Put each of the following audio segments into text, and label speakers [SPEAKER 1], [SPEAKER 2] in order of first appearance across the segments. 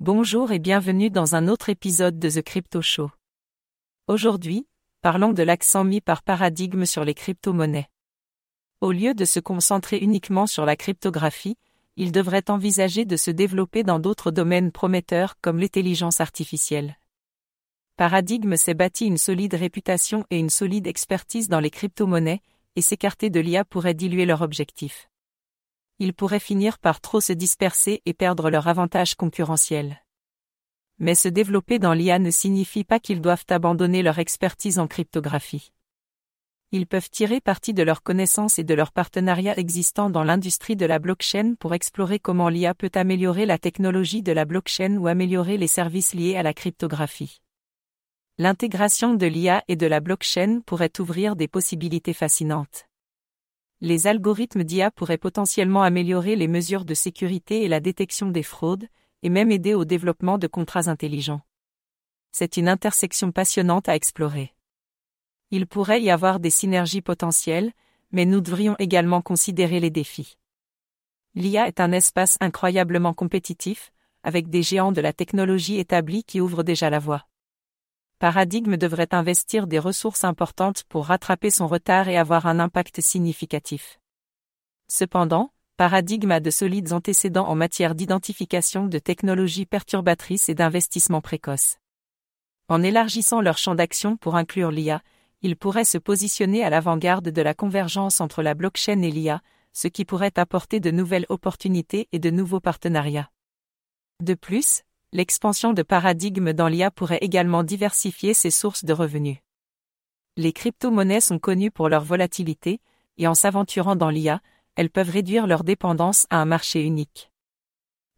[SPEAKER 1] Bonjour et bienvenue dans un autre épisode de The Crypto Show. Aujourd'hui, parlons de l'accent mis par paradigme sur les crypto-monnaies. Au lieu de se concentrer uniquement sur la cryptographie, il devrait envisager de se développer dans d'autres domaines prometteurs comme l'intelligence artificielle. Paradigme s'est bâti une solide réputation et une solide expertise dans les crypto-monnaies, et s'écarter de l'IA pourrait diluer leur objectif ils pourraient finir par trop se disperser et perdre leur avantage concurrentiel. Mais se développer dans l'IA ne signifie pas qu'ils doivent abandonner leur expertise en cryptographie. Ils peuvent tirer parti de leurs connaissances et de leurs partenariats existants dans l'industrie de la blockchain pour explorer comment l'IA peut améliorer la technologie de la blockchain ou améliorer les services liés à la cryptographie. L'intégration de l'IA et de la blockchain pourrait ouvrir des possibilités fascinantes les algorithmes d'IA pourraient potentiellement améliorer les mesures de sécurité et la détection des fraudes, et même aider au développement de contrats intelligents. C'est une intersection passionnante à explorer. Il pourrait y avoir des synergies potentielles, mais nous devrions également considérer les défis. L'IA est un espace incroyablement compétitif, avec des géants de la technologie établis qui ouvrent déjà la voie. Paradigme devrait investir des ressources importantes pour rattraper son retard et avoir un impact significatif. Cependant, Paradigme a de solides antécédents en matière d'identification de technologies perturbatrices et d'investissement précoce. En élargissant leur champ d'action pour inclure l'IA, ils pourraient se positionner à l'avant-garde de la convergence entre la blockchain et l'IA, ce qui pourrait apporter de nouvelles opportunités et de nouveaux partenariats. De plus, l'expansion de paradigmes dans l'IA pourrait également diversifier ses sources de revenus. Les crypto-monnaies sont connues pour leur volatilité, et en s'aventurant dans l'IA, elles peuvent réduire leur dépendance à un marché unique.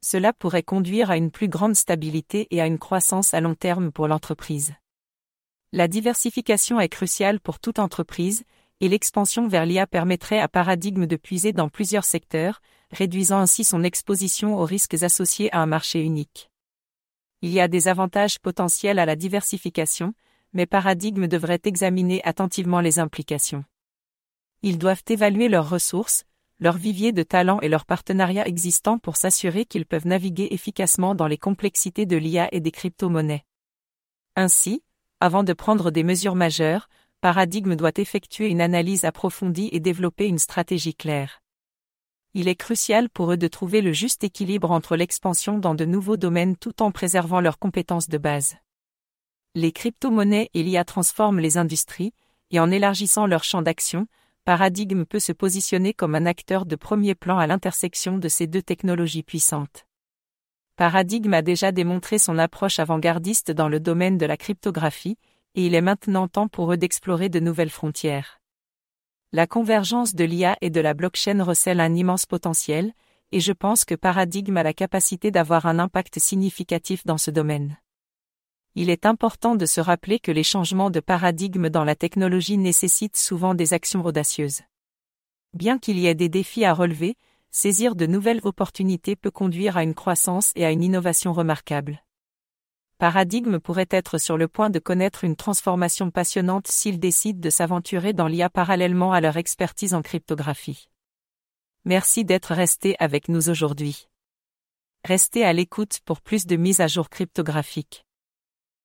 [SPEAKER 1] Cela pourrait conduire à une plus grande stabilité et à une croissance à long terme pour l'entreprise. La diversification est cruciale pour toute entreprise, et l'expansion vers l'IA permettrait à Paradigme de puiser dans plusieurs secteurs, réduisant ainsi son exposition aux risques associés à un marché unique. Il y a des avantages potentiels à la diversification, mais Paradigme devrait examiner attentivement les implications. Ils doivent évaluer leurs ressources, leur vivier de talents et leurs partenariats existants pour s'assurer qu'ils peuvent naviguer efficacement dans les complexités de l'IA et des crypto-monnaies. Ainsi, avant de prendre des mesures majeures, Paradigme doit effectuer une analyse approfondie et développer une stratégie claire il est crucial pour eux de trouver le juste équilibre entre l'expansion dans de nouveaux domaines tout en préservant leurs compétences de base. Les crypto-monnaies et l'IA transforment les industries, et en élargissant leur champ d'action, Paradigme peut se positionner comme un acteur de premier plan à l'intersection de ces deux technologies puissantes. Paradigme a déjà démontré son approche avant-gardiste dans le domaine de la cryptographie, et il est maintenant temps pour eux d'explorer de nouvelles frontières. La convergence de l'IA et de la blockchain recèle un immense potentiel, et je pense que Paradigm a la capacité d'avoir un impact significatif dans ce domaine. Il est important de se rappeler que les changements de paradigme dans la technologie nécessitent souvent des actions audacieuses. Bien qu'il y ait des défis à relever, saisir de nouvelles opportunités peut conduire à une croissance et à une innovation remarquable. Paradigme pourrait être sur le point de connaître une transformation passionnante s'ils décident de s'aventurer dans l'IA parallèlement à leur expertise en cryptographie. Merci d'être resté avec nous aujourd'hui. Restez à l'écoute pour plus de mises à jour cryptographiques.